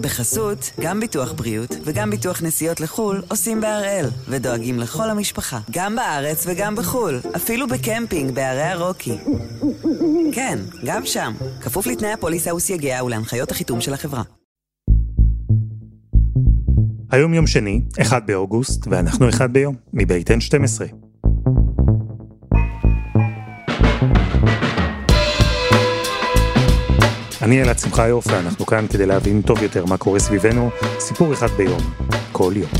בחסות, גם ביטוח בריאות וגם ביטוח נסיעות לחו"ל עושים בהראל, ודואגים לכל המשפחה, גם בארץ וגם בחו"ל, אפילו בקמפינג בערי הרוקי. כן, גם שם, כפוף לתנאי הפוליסה וסייגיה ולהנחיות החיתום של החברה. היום יום שני, 1 באוגוסט, ואנחנו אחד ביום, מבית N12. אני אלעד שמחיוף, ואנחנו כאן כדי להבין טוב יותר מה קורה סביבנו, סיפור אחד ביום, כל יום.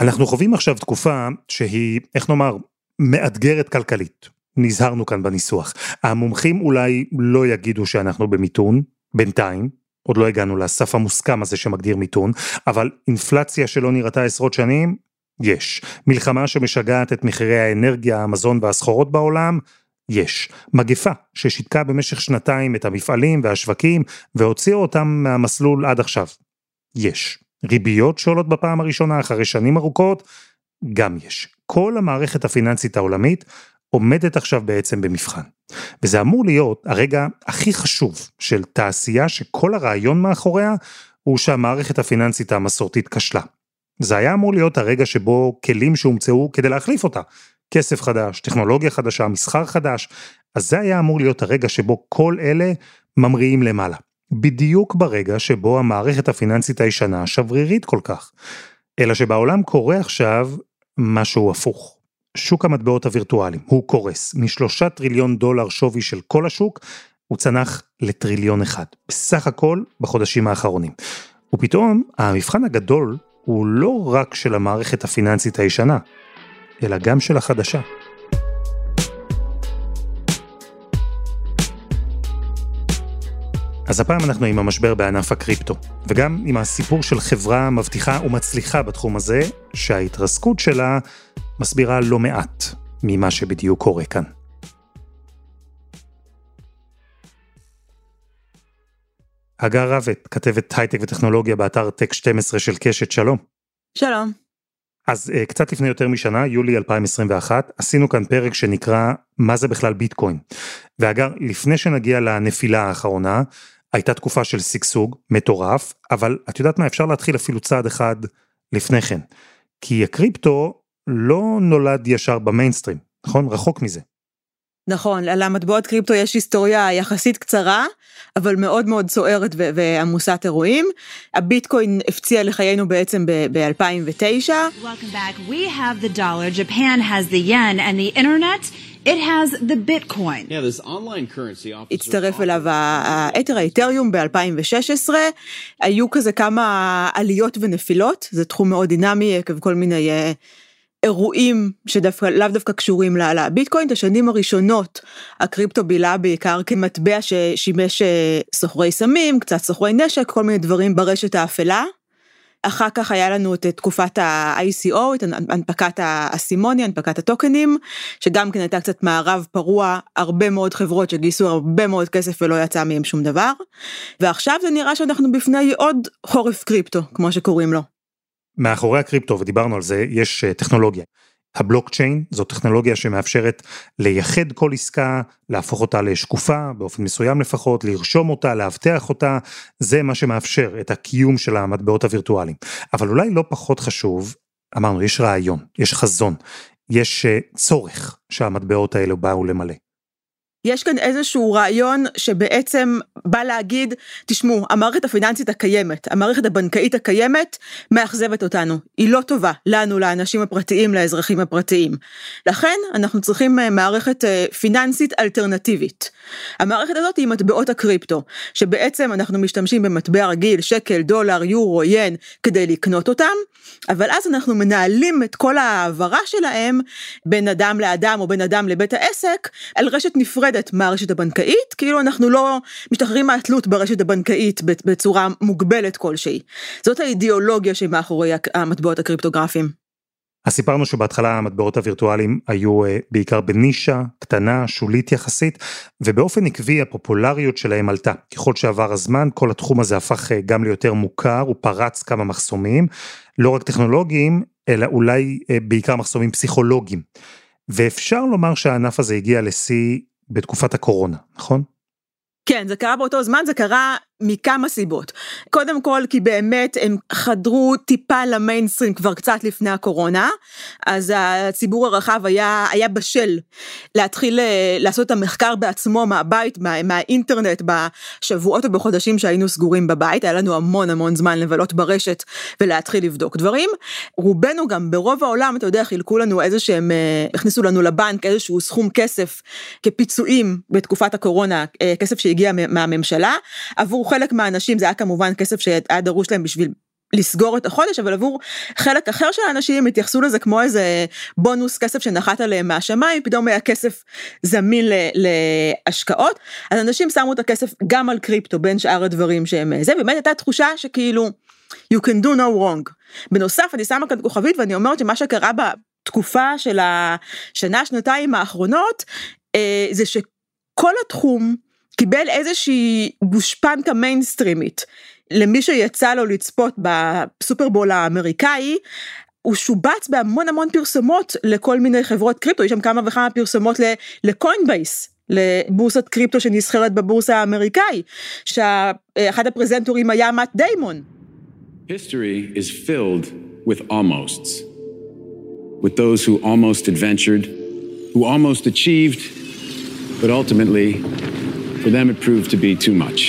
אנחנו חווים עכשיו תקופה שהיא, איך נאמר, מאתגרת כלכלית. נזהרנו כאן בניסוח. המומחים אולי לא יגידו שאנחנו במיתון, בינתיים, עוד לא הגענו לסף המוסכם הזה שמגדיר מיתון, אבל אינפלציה שלא נראתה עשרות שנים, יש. מלחמה שמשגעת את מחירי האנרגיה, המזון והסחורות בעולם? יש. מגפה ששיתקה במשך שנתיים את המפעלים והשווקים והוציאה אותם מהמסלול עד עכשיו? יש. ריביות שעולות בפעם הראשונה אחרי שנים ארוכות? גם יש. כל המערכת הפיננסית העולמית עומדת עכשיו בעצם במבחן. וזה אמור להיות הרגע הכי חשוב של תעשייה שכל הרעיון מאחוריה הוא שהמערכת הפיננסית המסורתית כשלה. זה היה אמור להיות הרגע שבו כלים שהומצאו כדי להחליף אותה, כסף חדש, טכנולוגיה חדשה, מסחר חדש, אז זה היה אמור להיות הרגע שבו כל אלה ממריאים למעלה. בדיוק ברגע שבו המערכת הפיננסית הישנה שברירית כל כך. אלא שבעולם קורה עכשיו משהו הפוך. שוק המטבעות הווירטואליים, הוא קורס. משלושה טריליון דולר שווי של כל השוק, הוא צנח לטריליון אחד. בסך הכל בחודשים האחרונים. ופתאום המבחן הגדול הוא לא רק של המערכת הפיננסית הישנה, אלא גם של החדשה. אז הפעם אנחנו עם המשבר בענף הקריפטו, וגם עם הסיפור של חברה מבטיחה ומצליחה בתחום הזה, שההתרסקות שלה מסבירה לא מעט ממה שבדיוק קורה כאן. הגר רבת, כתבת הייטק וטכנולוגיה באתר טק 12 של קשת, שלום. שלום. אז uh, קצת לפני יותר משנה, יולי 2021, עשינו כאן פרק שנקרא מה זה בכלל ביטקוין. ואגר, לפני שנגיע לנפילה האחרונה, הייתה תקופה של שגשוג מטורף, אבל את יודעת מה, אפשר להתחיל אפילו צעד אחד לפני כן. כי הקריפטו לא נולד ישר במיינסטרים, נכון? רחוק מזה. נכון, למטבעות קריפטו יש היסטוריה יחסית קצרה, אבל מאוד מאוד סוערת ועמוסת אירועים. הביטקוין הפציע לחיינו בעצם ב-2009. הצטרף אליו האתר האתריום ב-2016, היו כזה כמה עליות ונפילות, זה תחום מאוד דינמי עקב כל מיני אה, אירועים שדווקא לאו דווקא קשורים לביטקוין, את השנים הראשונות הקריפטו בילה בעיקר כמטבע ששימש אה, סוחרי סמים, קצת סוחרי נשק, כל מיני דברים ברשת האפלה. אחר כך היה לנו את תקופת ה-ICO, את הנפקת האסימוני, הנפקת הטוקנים, שגם כן הייתה קצת מערב פרוע, הרבה מאוד חברות שגייסו הרבה מאוד כסף ולא יצא מהם שום דבר. ועכשיו זה נראה שאנחנו בפני עוד חורף קריפטו, כמו שקוראים לו. מאחורי הקריפטו, ודיברנו על זה, יש אה, טכנולוגיה. הבלוקצ'יין זו טכנולוגיה שמאפשרת לייחד כל עסקה, להפוך אותה לשקופה, באופן מסוים לפחות, לרשום אותה, לאבטח אותה, זה מה שמאפשר את הקיום של המטבעות הווירטואליים. אבל אולי לא פחות חשוב, אמרנו, יש רעיון, יש חזון, יש אה, צורך שהמטבעות האלו באו למלא. יש כאן איזשהו רעיון שבעצם בא להגיד, תשמעו, המערכת הפיננסית הקיימת, המערכת הבנקאית הקיימת, מאכזבת אותנו. היא לא טובה לנו, לאנשים הפרטיים, לאזרחים הפרטיים. לכן אנחנו צריכים אה, מערכת אה, פיננסית אלטרנטיבית. המערכת הזאת היא מטבעות הקריפטו, שבעצם אנחנו משתמשים במטבע רגיל, שקל, דולר, יורו, ין, כדי לקנות אותם, אבל אז אנחנו מנהלים את כל ההעברה שלהם בין אדם לאדם או בין אדם לבית העסק, על רשת נפרדת. נפרדת מהרשת הבנקאית, כאילו אנחנו לא משתחררים מהתלות ברשת הבנקאית בצורה מוגבלת כלשהי. זאת האידיאולוגיה שמאחורי המטבעות הקריפטוגרפיים. אז סיפרנו שבהתחלה המטבעות הווירטואליים היו uh, בעיקר בנישה קטנה, שולית יחסית, ובאופן עקבי הפופולריות שלהם עלתה. ככל שעבר הזמן, כל התחום הזה הפך uh, גם ליותר מוכר, הוא פרץ כמה מחסומים, לא רק טכנולוגיים, אלא אולי uh, בעיקר מחסומים פסיכולוגיים. ואפשר לומר שהענף הזה הגיע לשיא בתקופת הקורונה, נכון? כן, זה קרה באותו זמן, זה קרה מכמה סיבות. קודם כל, כי באמת הם חדרו טיפה למיינסטרים כבר קצת לפני הקורונה, אז הציבור הרחב היה, היה בשל להתחיל אה, לעשות את המחקר בעצמו מהבית, מה, מהאינטרנט, בשבועות ובחודשים שהיינו סגורים בבית, היה לנו המון המון זמן לבלות ברשת ולהתחיל לבדוק דברים. רובנו גם ברוב העולם, אתה יודע, חילקו לנו איזה שהם, אה, הכניסו לנו לבנק איזשהו סכום כסף כפיצויים בתקופת הקורונה, אה, כסף שהגיע מהממשלה, עבור חלק מהאנשים זה היה כמובן כסף שהיה דרוש להם בשביל לסגור את החודש, אבל עבור חלק אחר של האנשים התייחסו לזה כמו איזה בונוס כסף שנחת עליהם מהשמיים, פתאום היה כסף זמין להשקעות, אז אנשים שמו את הכסף גם על קריפטו בין שאר הדברים שהם זה, באמת הייתה תחושה שכאילו you can do no wrong. בנוסף אני שמה כאן כוכבית ואני אומרת שמה שקרה בתקופה של השנה שנתיים האחרונות אה, זה שכל התחום קיבל איזושהי גושפנקה מיינסטרימית. למי שיצא לו לצפות בסופרבול האמריקאי, הוא שובץ בהמון המון פרסומות לכל מיני חברות קריפטו, יש שם כמה וכמה פרסומות ל Coinbase. לבורסת קריפטו שנסחרת בבורסה האמריקאי, שאחד הפרזנטורים היה מאט דיימון. History is filled with almosts. With those who almost adventured, who almost achieved, but ultimately For them it proved to be too much.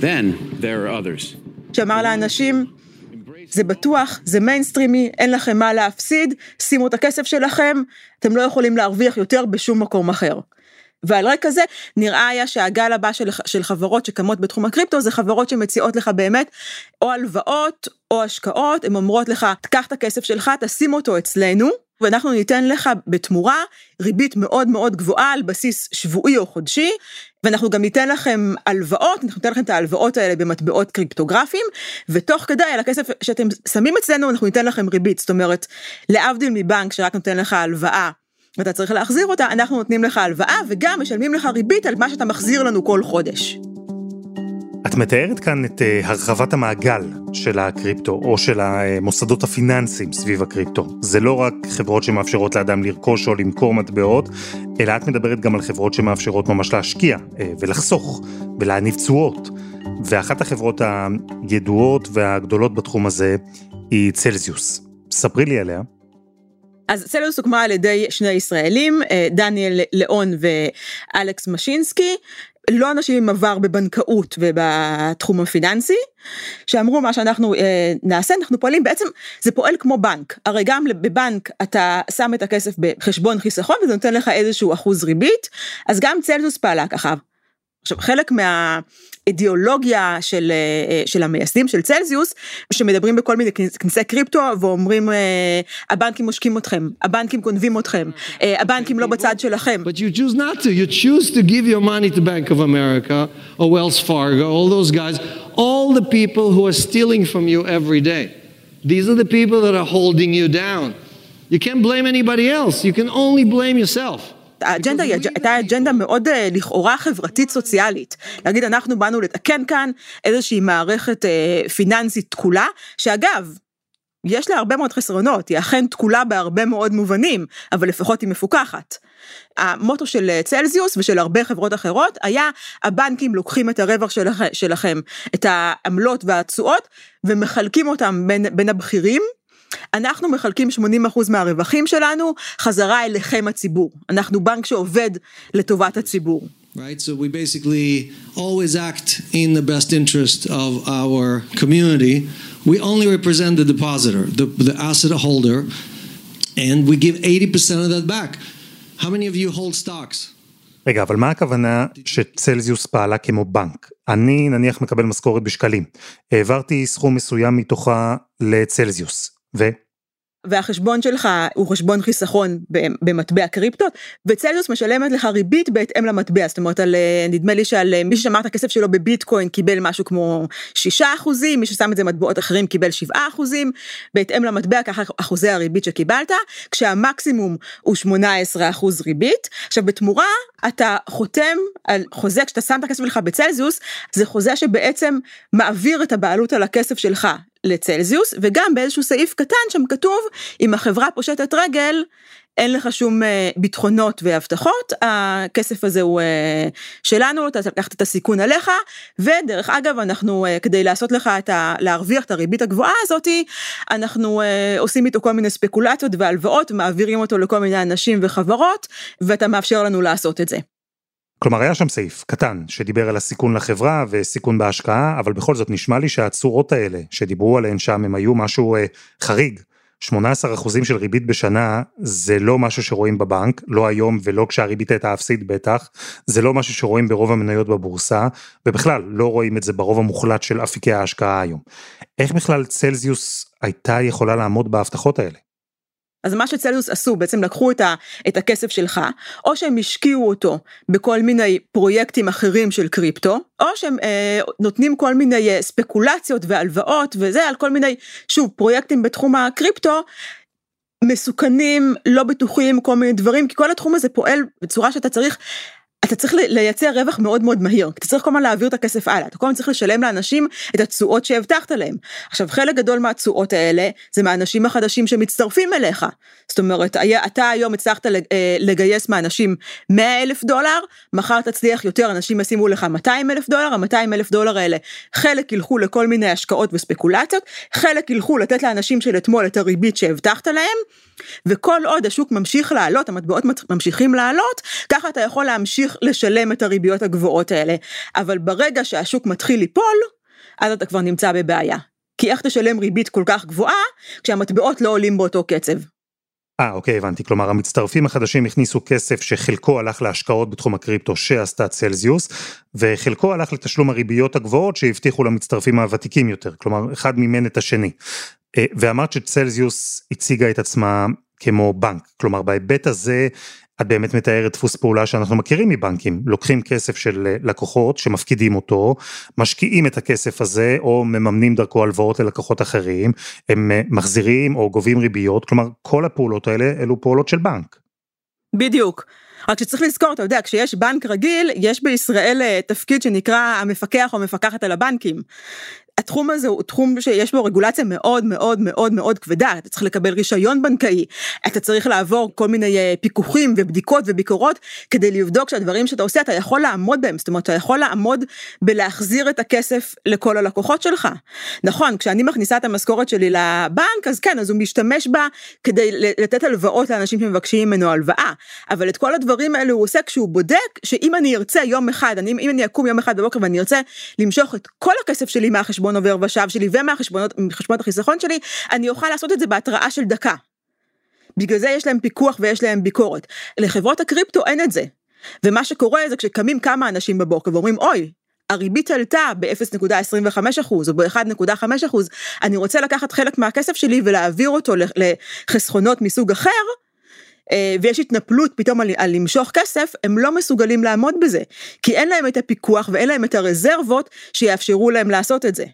Then there are others. שאמר לאנשים, זה בטוח, זה מיינסטרימי, אין לכם מה להפסיד, שימו את הכסף שלכם, אתם לא יכולים להרוויח יותר בשום מקום אחר. ועל רקע זה נראה היה שהגל הבא של, של חברות שקמות בתחום הקריפטו זה חברות שמציעות לך באמת או הלוואות או השקעות, הן אומרות לך, תקח את הכסף שלך, תשים אותו אצלנו, ואנחנו ניתן לך בתמורה ריבית מאוד מאוד גבוהה על בסיס שבועי או חודשי, ואנחנו גם ניתן לכם הלוואות, אנחנו ניתן לכם את ההלוואות האלה במטבעות קריפטוגרפיים, ותוך כדי על הכסף שאתם שמים אצלנו אנחנו ניתן לכם ריבית, זאת אומרת, להבדיל מבנק שרק נותן לך הלוואה. ואתה צריך להחזיר אותה, אנחנו נותנים לך הלוואה וגם משלמים לך ריבית על מה שאתה מחזיר לנו כל חודש. את מתארת כאן את uh, הרחבת המעגל של הקריפטו, או של המוסדות הפיננסיים סביב הקריפטו. זה לא רק חברות שמאפשרות לאדם לרכוש או למכור מטבעות, אלא את מדברת גם על חברות שמאפשרות ממש להשקיע uh, ולחסוך ולהניב תשואות. ואחת החברות הידועות והגדולות בתחום הזה היא צלזיוס. ספרי לי עליה. אז צלזיוס הוקמה על ידי שני ישראלים, אה, דניאל ליאון ואלכס משינסקי, לא אנשים עם עבר בבנקאות ובתחום הפיננסי, שאמרו מה שאנחנו אה, נעשה, אנחנו פועלים, בעצם זה פועל כמו בנק, הרי גם בבנק אתה שם את הכסף בחשבון חיסכון וזה נותן לך איזשהו אחוז ריבית, אז גם צלזוס פעלה ככה. עכשיו חלק מהאידיאולוגיה של, אה, של המייסדים של צלזיוס, שמדברים בכל מיני כנסי קריפטו ואומרים אה, הבנקים מושקים אתכם, הבנקים גונבים אתכם, אה, הבנקים לא בצד שלכם. But you choose not to, you choose to give your money to Bank of America or Wells Fargo, all those guys, all the people who are stealing from you every day. These are the people that are holding you down. You can't blame anybody else, you can only blame yourself. האג'נדה הייתה אג'נדה מאוד אה, לכאורה חברתית סוציאלית. להגיד אנחנו באנו לתקן כאן איזושהי מערכת אה, פיננסית תקולה, שאגב, יש לה הרבה מאוד חסרונות, היא אכן תקולה בהרבה מאוד מובנים, אבל לפחות היא מפוקחת. המוטו של אה, צלזיוס ושל הרבה חברות אחרות היה הבנקים לוקחים את הרווח שלכם את העמלות והתשואות ומחלקים אותם בין, בין הבכירים אנחנו מחלקים 80% מהרווחים שלנו חזרה אליכם הציבור. אנחנו בנק שעובד לטובת הציבור. Right, so we basically always act in the best interest of our community. We only represent the depositor, the, the asset holder, and we give 80% of that back. How many of you hold stocks? רגע, אבל מה הכוונה שצלזיוס פעלה כמו בנק? אני נניח מקבל משכורת בשקלים. העברתי סכום מסוים מתוכה לצלזיוס. ו? והחשבון שלך הוא חשבון חיסכון במטבע קריפטו, וצלזיוס משלמת לך ריבית בהתאם למטבע, זאת אומרת, על, נדמה לי שעל מי ששמר את הכסף שלו בביטקוין קיבל משהו כמו 6 אחוזים, מי ששם את זה במטבעות אחרים קיבל 7 אחוזים, בהתאם למטבע ככה אחוזי הריבית שקיבלת, כשהמקסימום הוא 18 אחוז ריבית. עכשיו בתמורה אתה חותם על חוזה, כשאתה שם את הכסף שלך בצלזיוס, זה חוזה שבעצם מעביר את הבעלות על הכסף שלך לצלזיוס, וגם באיזשהו סעיף קטן שם כתוב, אם החברה פושטת רגל, אין לך שום אה, ביטחונות והבטחות, הכסף הזה הוא אה, שלנו, אתה לקחת את הסיכון עליך, ודרך אגב, אנחנו, אה, כדי לעשות לך את ה... להרוויח את הריבית הגבוהה הזאתי, אנחנו עושים איתו כל מיני ספקולציות והלוואות, מעבירים אותו לכל מיני אנשים וחברות, ואתה מאפשר לנו לעשות את זה. כלומר היה שם סעיף קטן שדיבר על הסיכון לחברה וסיכון בהשקעה, אבל בכל זאת נשמע לי שהצורות האלה שדיברו עליהן שם הם היו משהו אה, חריג. 18 אחוזים של ריבית בשנה זה לא משהו שרואים בבנק, לא היום ולא כשהריבית הייתה אפסית בטח, זה לא משהו שרואים ברוב המניות בבורסה, ובכלל לא רואים את זה ברוב המוחלט של אפיקי ההשקעה היום. איך בכלל צלזיוס הייתה יכולה לעמוד בהבטחות האלה? אז מה שצלוס עשו, בעצם לקחו את, ה, את הכסף שלך, או שהם השקיעו אותו בכל מיני פרויקטים אחרים של קריפטו, או שהם אה, נותנים כל מיני אה, ספקולציות והלוואות וזה, על כל מיני, שוב, פרויקטים בתחום הקריפטו, מסוכנים, לא בטוחים, כל מיני דברים, כי כל התחום הזה פועל בצורה שאתה צריך אתה צריך לייצר רווח מאוד מאוד מהיר, אתה צריך כל הזמן להעביר את הכסף הלאה, אתה כל הזמן צריך לשלם לאנשים את התשואות שהבטחת להם. עכשיו חלק גדול מהתשואות האלה זה מהאנשים החדשים שמצטרפים אליך. זאת אומרת, אתה היום הצלחת אה, לגייס מהאנשים 100 אלף דולר, מחר תצליח יותר, אנשים ישימו לך 200 אלף דולר, ה-200 אלף דולר האלה, חלק ילכו לכל מיני השקעות וספקולציות, חלק ילכו לתת לאנשים של אתמול את הריבית שהבטחת להם, וכל עוד השוק ממשיך לעלות, המטבעות ממשיכים לעלות, ככה אתה יכול להמשיך לשלם את הריביות הגבוהות האלה. אבל ברגע שהשוק מתחיל ליפול, אז אתה כבר נמצא בבעיה. כי איך תשלם ריבית כל כך גבוהה, כשהמטבעות לא עולים באותו קצב. אה, אוקיי, הבנתי. כלומר, המצטרפים החדשים הכניסו כסף שחלקו הלך להשקעות בתחום הקריפטו שעשתה צלזיוס, וחלקו הלך לתשלום הריביות הגבוהות שהבטיחו למצטרפים הוותיקים יותר. כלומר, אחד מימן את השני. אה, ואמרת שצלזיוס הציגה את עצמה כמו בנק, כלומר בהיבט הזה את באמת מתארת דפוס פעולה שאנחנו מכירים מבנקים, לוקחים כסף של אה, לקוחות שמפקידים אותו, משקיעים את הכסף הזה או מממנים דרכו הלוואות ללקוחות אחרים, הם אה, מחזירים או גובים ריביות, כלומר כל הפעולות האלה אלו פעולות של בנק. בדיוק. רק שצריך לזכור, אתה יודע, כשיש בנק רגיל, יש בישראל תפקיד שנקרא המפקח או המפקחת על הבנקים. התחום הזה הוא תחום שיש בו רגולציה מאוד מאוד מאוד מאוד כבדה, אתה צריך לקבל רישיון בנקאי, אתה צריך לעבור כל מיני אה, פיקוחים ובדיקות וביקורות כדי לבדוק שהדברים שאתה עושה אתה יכול לעמוד בהם, זאת אומרת אתה יכול לעמוד בלהחזיר את הכסף לכל הלקוחות שלך. נכון, כשאני מכניסה את המשכורת שלי לבנק אז כן, אז הוא משתמש בה כדי לתת הלוואות לאנשים שמבקשים ממנו הלוואה, אבל את כל הדברים האלו הוא עושה כשהוא בודק שאם אני ארצה יום אחד, אני, אם אני אקום יום אחד בבוקר ואני ארצה למשוך את כל הכסף שלי מהחשבון מהחשבון עובר ושב שלי ומהחשבונות החיסכון שלי, אני אוכל לעשות את זה בהתראה של דקה. בגלל זה יש להם פיקוח ויש להם ביקורת. לחברות הקריפטו אין את זה. ומה שקורה זה כשקמים כמה אנשים בבוקר ואומרים אוי, הריבית עלתה ב-0.25% או ב-1.5%, אני רוצה לקחת חלק מהכסף שלי ולהעביר אותו לחסכונות מסוג אחר, ויש התנפלות פתאום על, על למשוך כסף, הם לא מסוגלים לעמוד בזה, כי אין להם את הפיקוח ואין להם את הרזרבות שיאפשרו להם לעשות את זה.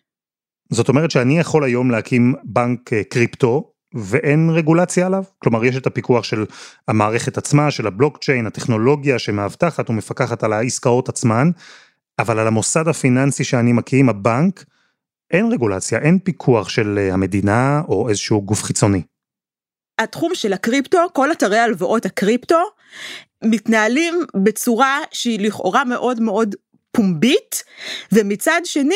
זאת אומרת שאני יכול היום להקים בנק אה, קריפטו ואין רגולציה עליו? כלומר יש את הפיקוח של המערכת עצמה, של הבלוקצ'יין, הטכנולוגיה שמאבטחת ומפקחת על העסקאות עצמן, אבל על המוסד הפיננסי שאני מקים, הבנק, אין רגולציה, אין פיקוח של אה, המדינה או איזשהו גוף חיצוני. התחום של הקריפטו, כל אתרי הלוואות הקריפטו, מתנהלים בצורה שהיא לכאורה מאוד מאוד פומבית, ומצד שני,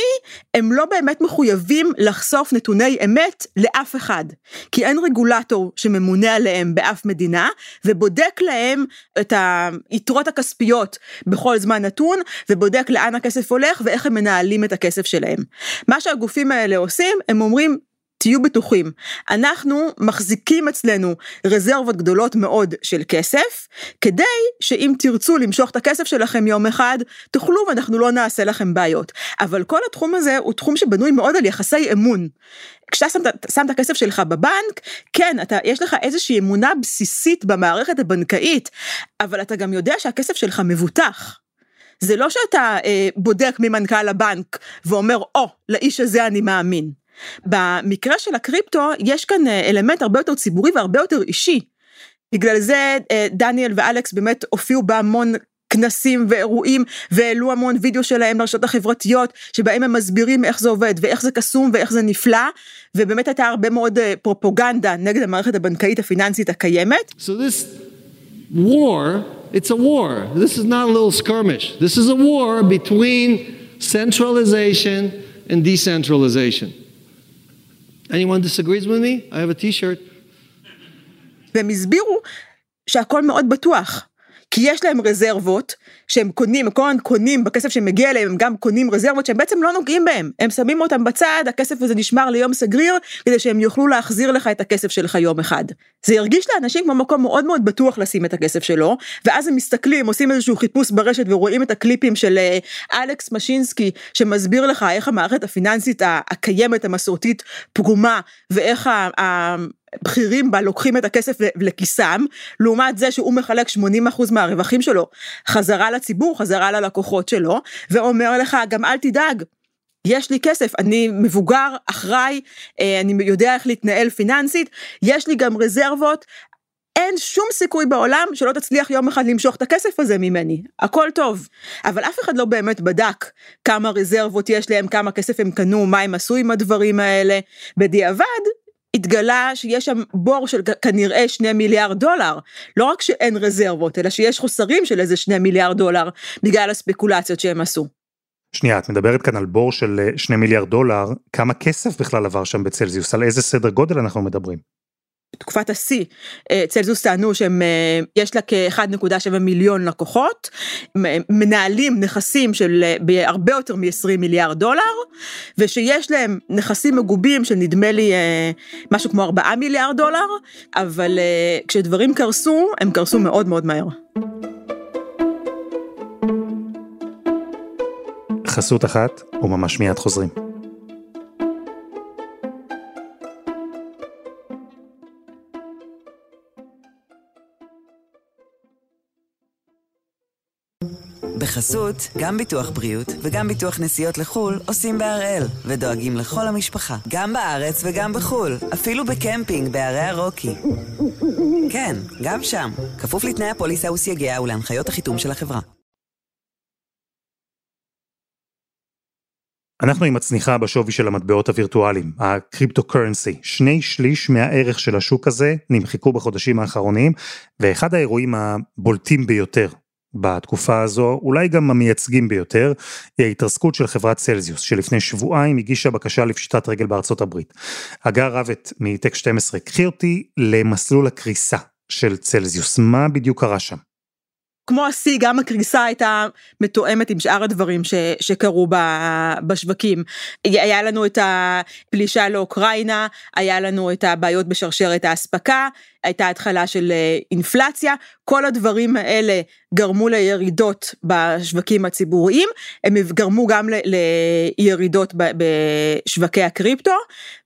הם לא באמת מחויבים לחשוף נתוני אמת לאף אחד. כי אין רגולטור שממונה עליהם באף מדינה, ובודק להם את היתרות הכספיות בכל זמן נתון, ובודק לאן הכסף הולך ואיך הם מנהלים את הכסף שלהם. מה שהגופים האלה עושים, הם אומרים, תהיו בטוחים, אנחנו מחזיקים אצלנו רזרבות גדולות מאוד של כסף, כדי שאם תרצו למשוך את הכסף שלכם יום אחד, תוכלו ואנחנו לא נעשה לכם בעיות. אבל כל התחום הזה הוא תחום שבנוי מאוד על יחסי אמון. כשאתה שם, שם את הכסף שלך בבנק, כן, אתה, יש לך איזושהי אמונה בסיסית במערכת הבנקאית, אבל אתה גם יודע שהכסף שלך מבוטח. זה לא שאתה אה, בודק ממנכ"ל הבנק ואומר, או, oh, לאיש הזה אני מאמין. במקרה של הקריפטו יש כאן אה, אלמנט הרבה יותר ציבורי והרבה יותר אישי. בגלל זה אה, דניאל ואלכס באמת הופיעו בהמון כנסים ואירועים, והעלו המון וידאו שלהם לרשתות החברתיות, שבהם הם מסבירים איך זה עובד, ואיך זה קסום, ואיך זה נפלא, ובאמת הייתה הרבה מאוד אה, פרופוגנדה נגד המערכת הבנקאית הפיננסית הקיימת. So this war, it's a war. This is not a little skirmish. This is a war between centralization and decentralization. Anyone disagrees with me? I have a t-shirt. והם הסבירו שהכל מאוד בטוח. כי יש להם רזרבות שהם קונים, הם כל הזמן קונים בכסף שמגיע אליהם, הם גם קונים רזרבות שהם בעצם לא נוגעים בהם. הם שמים אותם בצד, הכסף הזה נשמר ליום סגריר, כדי שהם יוכלו להחזיר לך את הכסף שלך יום אחד. זה הרגיש לאנשים כמו מקום מאוד מאוד בטוח לשים את הכסף שלו, ואז הם מסתכלים, עושים איזשהו חיפוש ברשת ורואים את הקליפים של אה, אלכס משינסקי, שמסביר לך איך המערכת הפיננסית הקיימת, המסורתית, פגומה, ואיך ה... בכירים בה לוקחים את הכסף לכיסם, לעומת זה שהוא מחלק 80% מהרווחים שלו חזרה לציבור, חזרה ללקוחות שלו, ואומר לך גם אל תדאג, יש לי כסף, אני מבוגר, אחראי, אה, אני יודע איך להתנהל פיננסית, יש לי גם רזרבות, אין שום סיכוי בעולם שלא תצליח יום אחד למשוך את הכסף הזה ממני, הכל טוב. אבל אף אחד לא באמת בדק כמה רזרבות יש להם, כמה כסף הם קנו, מה הם עשו עם הדברים האלה. בדיעבד, התגלה שיש שם בור של כנראה שני מיליארד דולר. לא רק שאין רזרבות, אלא שיש חוסרים של איזה שני מיליארד דולר בגלל הספקולציות שהם עשו. שנייה, את מדברת כאן על בור של אה, שני מיליארד דולר, כמה כסף בכלל עבר שם בצלזיוס, על איזה סדר גודל אנחנו מדברים? בתקופת השיא, אה, צלזוס טענו שיש אה, לה כ-1.7 מיליון לקוחות, מנהלים נכסים של אה, הרבה יותר מ-20 מיליארד דולר, ושיש להם נכסים מגובים של נדמה לי משהו כמו 4 מיליארד דולר, אבל כשדברים קרסו, הם קרסו מאוד מאוד מהר. חסות אחת, וממש מיד חוזרים. בחסות, גם ביטוח בריאות וגם ביטוח נסיעות לחו"ל עושים בהראל, ודואגים לכל המשפחה, גם בארץ וגם בחו"ל, אפילו בקמפינג בערי הרוקי. כן, גם שם, כפוף לתנאי הפוליסה וסייגיה ולהנחיות החיתום של החברה. אנחנו עם הצניחה בשווי של המטבעות הווירטואליים, הקריפטו קרנסי. שני שליש מהערך של השוק הזה נמחקו בחודשים האחרונים, ואחד האירועים הבולטים ביותר בתקופה הזו, אולי גם המייצגים ביותר, היא ההתרסקות של חברת צלזיוס, שלפני שבועיים הגישה בקשה לפשיטת רגל בארצות הברית. הגר רבת מטק 12, קחי אותי למסלול הקריסה של צלזיוס, מה בדיוק קרה שם? כמו השיא, גם הקריסה הייתה מתואמת עם שאר הדברים ש, שקרו ב, בשווקים. היה לנו את הפלישה לאוקראינה, היה לנו את הבעיות בשרשרת האספקה, הייתה התחלה של אה, אינפלציה, כל הדברים האלה גרמו לירידות בשווקים הציבוריים, הם גרמו גם לירידות בשווקי הקריפטו,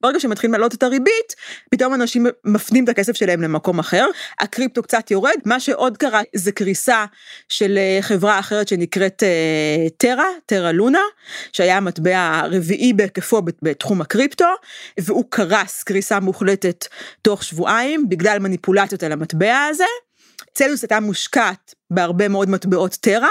ברגע שמתחילים לעלות את הריבית, פתאום אנשים מפנים את הכסף שלהם למקום אחר, הקריפטו קצת יורד, מה שעוד קרה זה קריסה של אה, חברה אחרת שנקראת אה, טרה, טרה לונה, שהיה המטבע הרביעי בהיקפו בתחום הקריפטו, והוא קרס קריסה מוחלטת תוך שבועיים. בגלל מניפולציות על המטבע הזה. צלוס הייתה מושקעת בהרבה מאוד מטבעות טרה.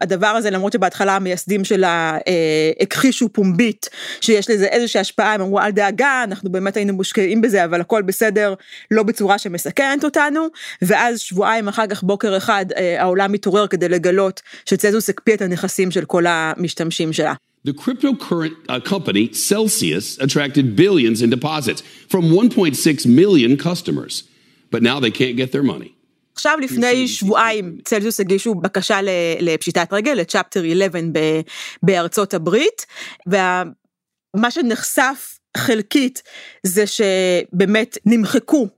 הדבר הזה למרות שבהתחלה המייסדים שלה אה, הכחישו פומבית שיש לזה איזושהי השפעה הם אמרו אל דאגה אנחנו באמת היינו מושקעים בזה אבל הכל בסדר לא בצורה שמסכנת אותנו ואז שבועיים אחר כך בוקר אחד אה, העולם מתעורר כדי לגלות שצזוס הקפיא את הנכסים של כל המשתמשים שלה. The cryptocurrent uh, company Celsius attracted billions in deposits from 1.6 million customers, but now they can't get their money. עכשיו לפני שבועיים צלזיוס הגישו בקשה לפשיטת רגל, לצ'פטר 11 בארצות הברית, ומה שנחשף חלקית זה שבאמת נמחקו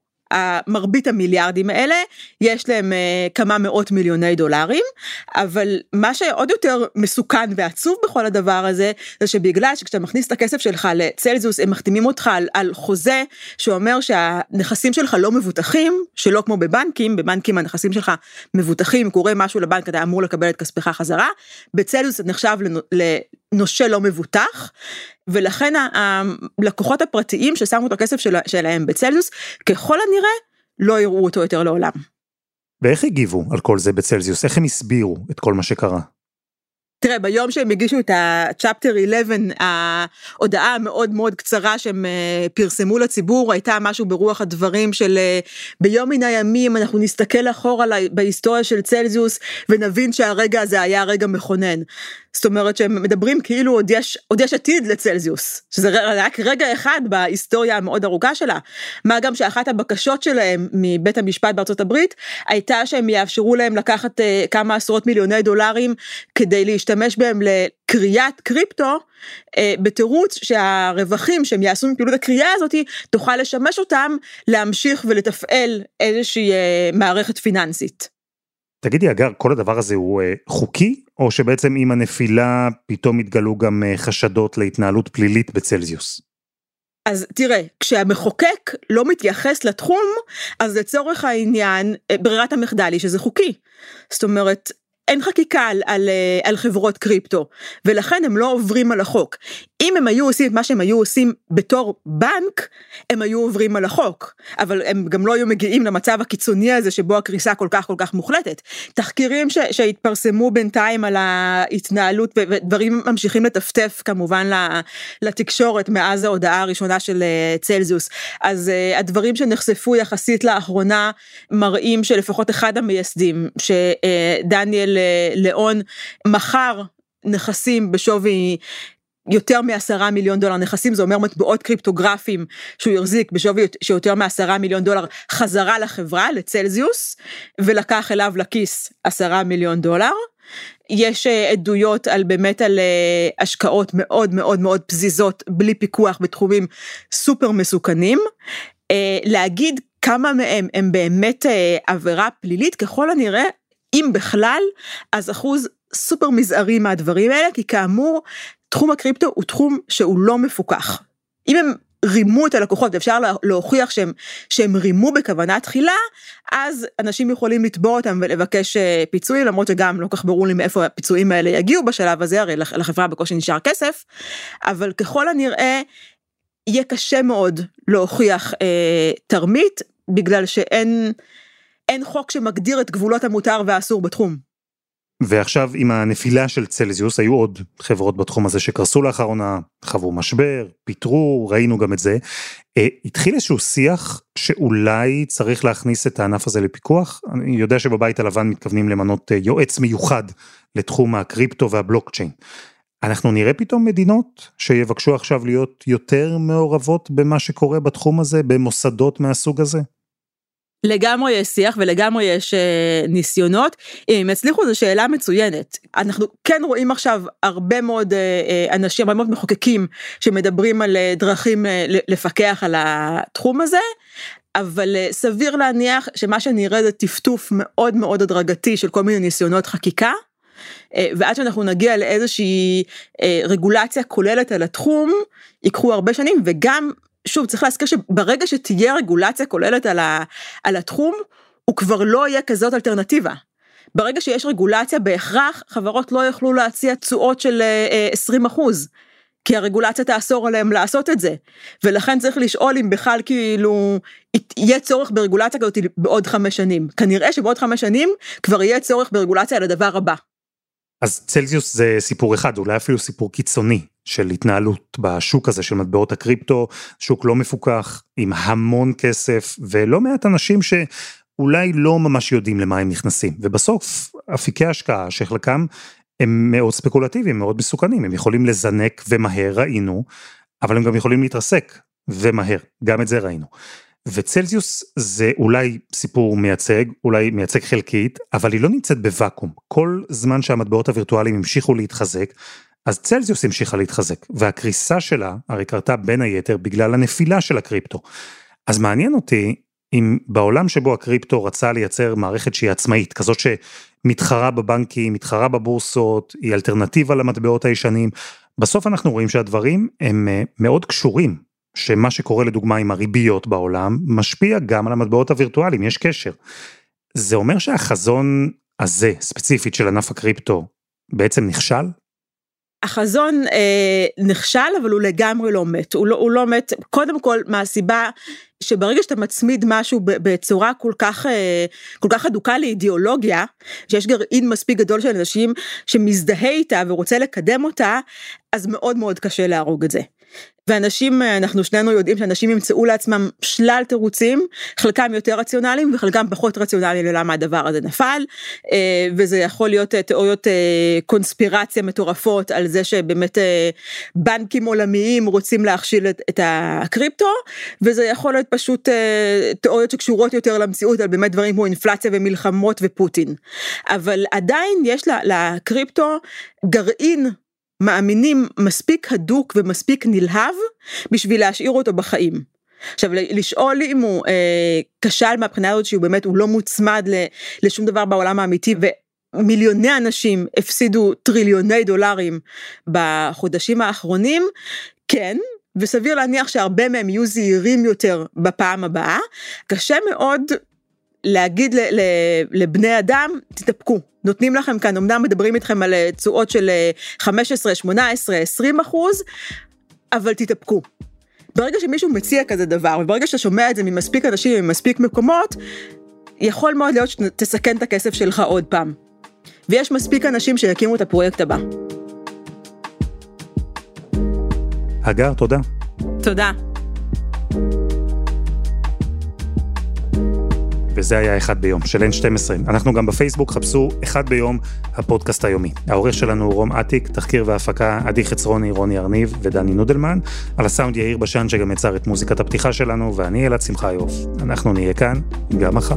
מרבית המיליארדים האלה, יש להם uh, כמה מאות מיליוני דולרים, אבל מה שעוד יותר מסוכן ועצוב בכל הדבר הזה, זה שבגלל שכשאתה מכניס את הכסף שלך לצלזיוס, הם מחתימים אותך על, על חוזה שאומר שהנכסים שלך לא מבוטחים, שלא כמו בבנקים, בבנקים הנכסים שלך מבוטחים, קורה משהו לבנק, אתה אמור לקבל את כספך חזרה, בצלזיוס נחשב לנושה לא מבוטח, ולכן הלקוחות הפרטיים ששמו את הכסף של, שלהם בצלזיוס, ככל הנראה לא יראו אותו יותר לעולם. ואיך הגיבו על כל זה בצלזיוס? איך הם הסבירו את כל מה שקרה? תראה, ביום שהם הגישו את ה-Chapter 11, ההודעה המאוד מאוד קצרה שהם אה, פרסמו לציבור, הייתה משהו ברוח הדברים של אה, ביום מן הימים אנחנו נסתכל אחורה בהיסטוריה של צלזיוס ונבין שהרגע הזה היה רגע מכונן. זאת אומרת שהם מדברים כאילו עוד יש, עוד יש עתיד לצלזיוס, שזה רק רגע אחד בהיסטוריה המאוד ארוכה שלה. מה גם שאחת הבקשות שלהם מבית המשפט בארצות הברית הייתה שהם יאפשרו להם לקחת uh, כמה עשרות מיליוני דולרים כדי להשתמש בהם לקריאת קריפטו, uh, בתירוץ שהרווחים שהם יעשו מפעילות הקריאה הזאת תוכל לשמש אותם להמשיך ולתפעל איזושהי uh, מערכת פיננסית. תגידי, אגר, כל הדבר הזה הוא אה, חוקי, או שבעצם עם הנפילה פתאום התגלו גם אה, חשדות להתנהלות פלילית בצלזיוס? אז תראה, כשהמחוקק לא מתייחס לתחום, אז לצורך העניין, אה, ברירת המחדל היא שזה חוקי. זאת אומרת, אין חקיקה על, על, אה, על חברות קריפטו, ולכן הם לא עוברים על החוק. אם הם היו עושים את מה שהם היו עושים בתור בנק, הם היו עוברים על החוק, אבל הם גם לא היו מגיעים למצב הקיצוני הזה שבו הקריסה כל כך כל כך מוחלטת. תחקירים ש, שהתפרסמו בינתיים על ההתנהלות ודברים ממשיכים לטפטף כמובן לתקשורת מאז ההודעה הראשונה של אה, צלזיוס. אז אה, הדברים שנחשפו יחסית לאחרונה מראים שלפחות אחד המייסדים, שדניאל ליאון מכר נכסים בשווי יותר מעשרה מיליון דולר נכסים זה אומר מטבעות קריפטוגרפיים שהוא יחזיק בשווי שיותר מעשרה מיליון דולר חזרה לחברה לצלזיוס ולקח אליו לכיס עשרה מיליון דולר. יש אה, עדויות על באמת על אה, השקעות מאוד מאוד מאוד פזיזות בלי פיקוח בתחומים סופר מסוכנים. אה, להגיד כמה מהם הם באמת עבירה פלילית ככל הנראה אם בכלל אז אחוז סופר מזערי מהדברים האלה כי כאמור תחום הקריפטו הוא תחום שהוא לא מפוקח. אם הם רימו את הלקוחות ואפשר להוכיח שהם, שהם רימו בכוונה תחילה, אז אנשים יכולים לתבוע אותם ולבקש אה, פיצוי, למרות שגם לא כך ברור לי מאיפה הפיצויים האלה יגיעו בשלב הזה, הרי לחברה בקושי נשאר כסף, אבל ככל הנראה יהיה קשה מאוד להוכיח אה, תרמית, בגלל שאין חוק שמגדיר את גבולות המותר והאסור בתחום. ועכשיו עם הנפילה של צלזיוס היו עוד חברות בתחום הזה שקרסו לאחרונה, חוו משבר, פיטרו, ראינו גם את זה. אה, התחיל איזשהו שיח שאולי צריך להכניס את הענף הזה לפיקוח. אני יודע שבבית הלבן מתכוונים למנות אה, יועץ מיוחד לתחום הקריפטו והבלוקצ'יין. אנחנו נראה פתאום מדינות שיבקשו עכשיו להיות יותר מעורבות במה שקורה בתחום הזה, במוסדות מהסוג הזה? לגמרי יש שיח ולגמרי יש אה, ניסיונות אם הם יצליחו זו שאלה מצוינת אנחנו כן רואים עכשיו הרבה מאוד אה, אה, אנשים הרבה מאוד מחוקקים שמדברים על אה, דרכים אה, לפקח על התחום הזה. אבל אה, סביר להניח שמה שנראה זה טפטוף מאוד מאוד הדרגתי של כל מיני ניסיונות חקיקה. אה, ועד שאנחנו נגיע לאיזושהי אה, רגולציה כוללת על התחום ייקחו הרבה שנים וגם שוב צריך להזכיר שברגע שתהיה רגולציה כוללת על, ה, על התחום, הוא כבר לא יהיה כזאת אלטרנטיבה. ברגע שיש רגולציה בהכרח חברות לא יוכלו להציע תשואות של 20 אה, אחוז. כי הרגולציה תאסור עליהם לעשות את זה. ולכן צריך לשאול אם בכלל כאילו יהיה צורך ברגולציה כזאת בעוד חמש שנים. כנראה שבעוד חמש שנים כבר יהיה צורך ברגולציה על הדבר הבא. אז צלזיוס זה סיפור אחד, אולי אפילו סיפור קיצוני של התנהלות בשוק הזה של מטבעות הקריפטו, שוק לא מפוקח, עם המון כסף, ולא מעט אנשים שאולי לא ממש יודעים למה הם נכנסים. ובסוף, אפיקי השקעה שחלקם הם מאוד ספקולטיביים, מאוד מסוכנים, הם יכולים לזנק ומהר, ראינו, אבל הם גם יכולים להתרסק ומהר, גם את זה ראינו. וצלזיוס זה אולי סיפור מייצג, אולי מייצג חלקית, אבל היא לא נמצאת בוואקום. כל זמן שהמטבעות הווירטואליים המשיכו להתחזק, אז צלזיוס המשיכה להתחזק, והקריסה שלה הרי קרתה בין היתר בגלל הנפילה של הקריפטו. אז מעניין אותי אם בעולם שבו הקריפטו רצה לייצר מערכת שהיא עצמאית, כזאת שמתחרה בבנקים, מתחרה בבורסות, היא אלטרנטיבה למטבעות הישנים, בסוף אנחנו רואים שהדברים הם אה, מאוד קשורים שמה שקורה לדוגמה עם הריביות בעולם, משפיע גם על המטבעות הווירטואליים, יש קשר. זה אומר שהחזון הזה, ספציפית של ענף הקריפטו, בעצם נכשל? החזון אה, נכשל, אבל הוא לגמרי לא מת. הוא לא, הוא לא מת, קודם כל, מהסיבה שברגע שאתה מצמיד משהו בצורה כל כך, אה, כל כך אדוקה לאידיאולוגיה, שיש גרעין מספיק גדול של אנשים שמזדהה איתה ורוצה לקדם אותה, אז מאוד מאוד קשה להרוג את זה. ואנשים, אנחנו שנינו יודעים שאנשים ימצאו לעצמם שלל תירוצים, חלקם יותר רציונליים וחלקם פחות רציונליים ללמה הדבר הזה נפל, אה, וזה יכול להיות אה, תיאוריות אה, קונספירציה מטורפות על זה שבאמת בנקים עולמיים רוצים להכשיל את הקריפטו, וזה יכול להיות פשוט תיאוריות שקשורות יותר למציאות על באמת דברים כמו אינפלציה ומלחמות ופוטין. אבל עדיין יש לקריפטו גרעין מאמינים מספיק הדוק ומספיק נלהב בשביל להשאיר אותו בחיים. עכשיו לשאול אם הוא אה, כשל מהבחינה הזאת שהוא באמת הוא לא מוצמד לשום דבר בעולם האמיתי ומיליוני אנשים הפסידו טריליוני דולרים בחודשים האחרונים, כן, וסביר להניח שהרבה מהם יהיו זהירים יותר בפעם הבאה. קשה מאוד להגיד לבני אדם, תתאפקו, נותנים לכם כאן, אמנם מדברים איתכם על אה, תשואות של 15, 18, 20 אחוז, אבל תתאפקו. ברגע שמישהו מציע כזה דבר, וברגע שאתה שומע את זה ממספיק אנשים, ממספיק מקומות, יכול מאוד להיות שתסכן את הכסף שלך עוד פעם. ויש מספיק אנשים שיקימו את הפרויקט הבא. הגר, תודה. תודה. וזה היה אחד ביום של N12. אנחנו גם בפייסבוק, חפשו אחד ביום הפודקאסט היומי. העורך שלנו הוא רום אטיק, תחקיר והפקה עדי חצרוני, רוני ארניב ודני נודלמן. על הסאונד יאיר בשן שגם יצר את מוזיקת הפתיחה שלנו, ואני אלעד שמחיוף. אנחנו נהיה כאן גם מחר.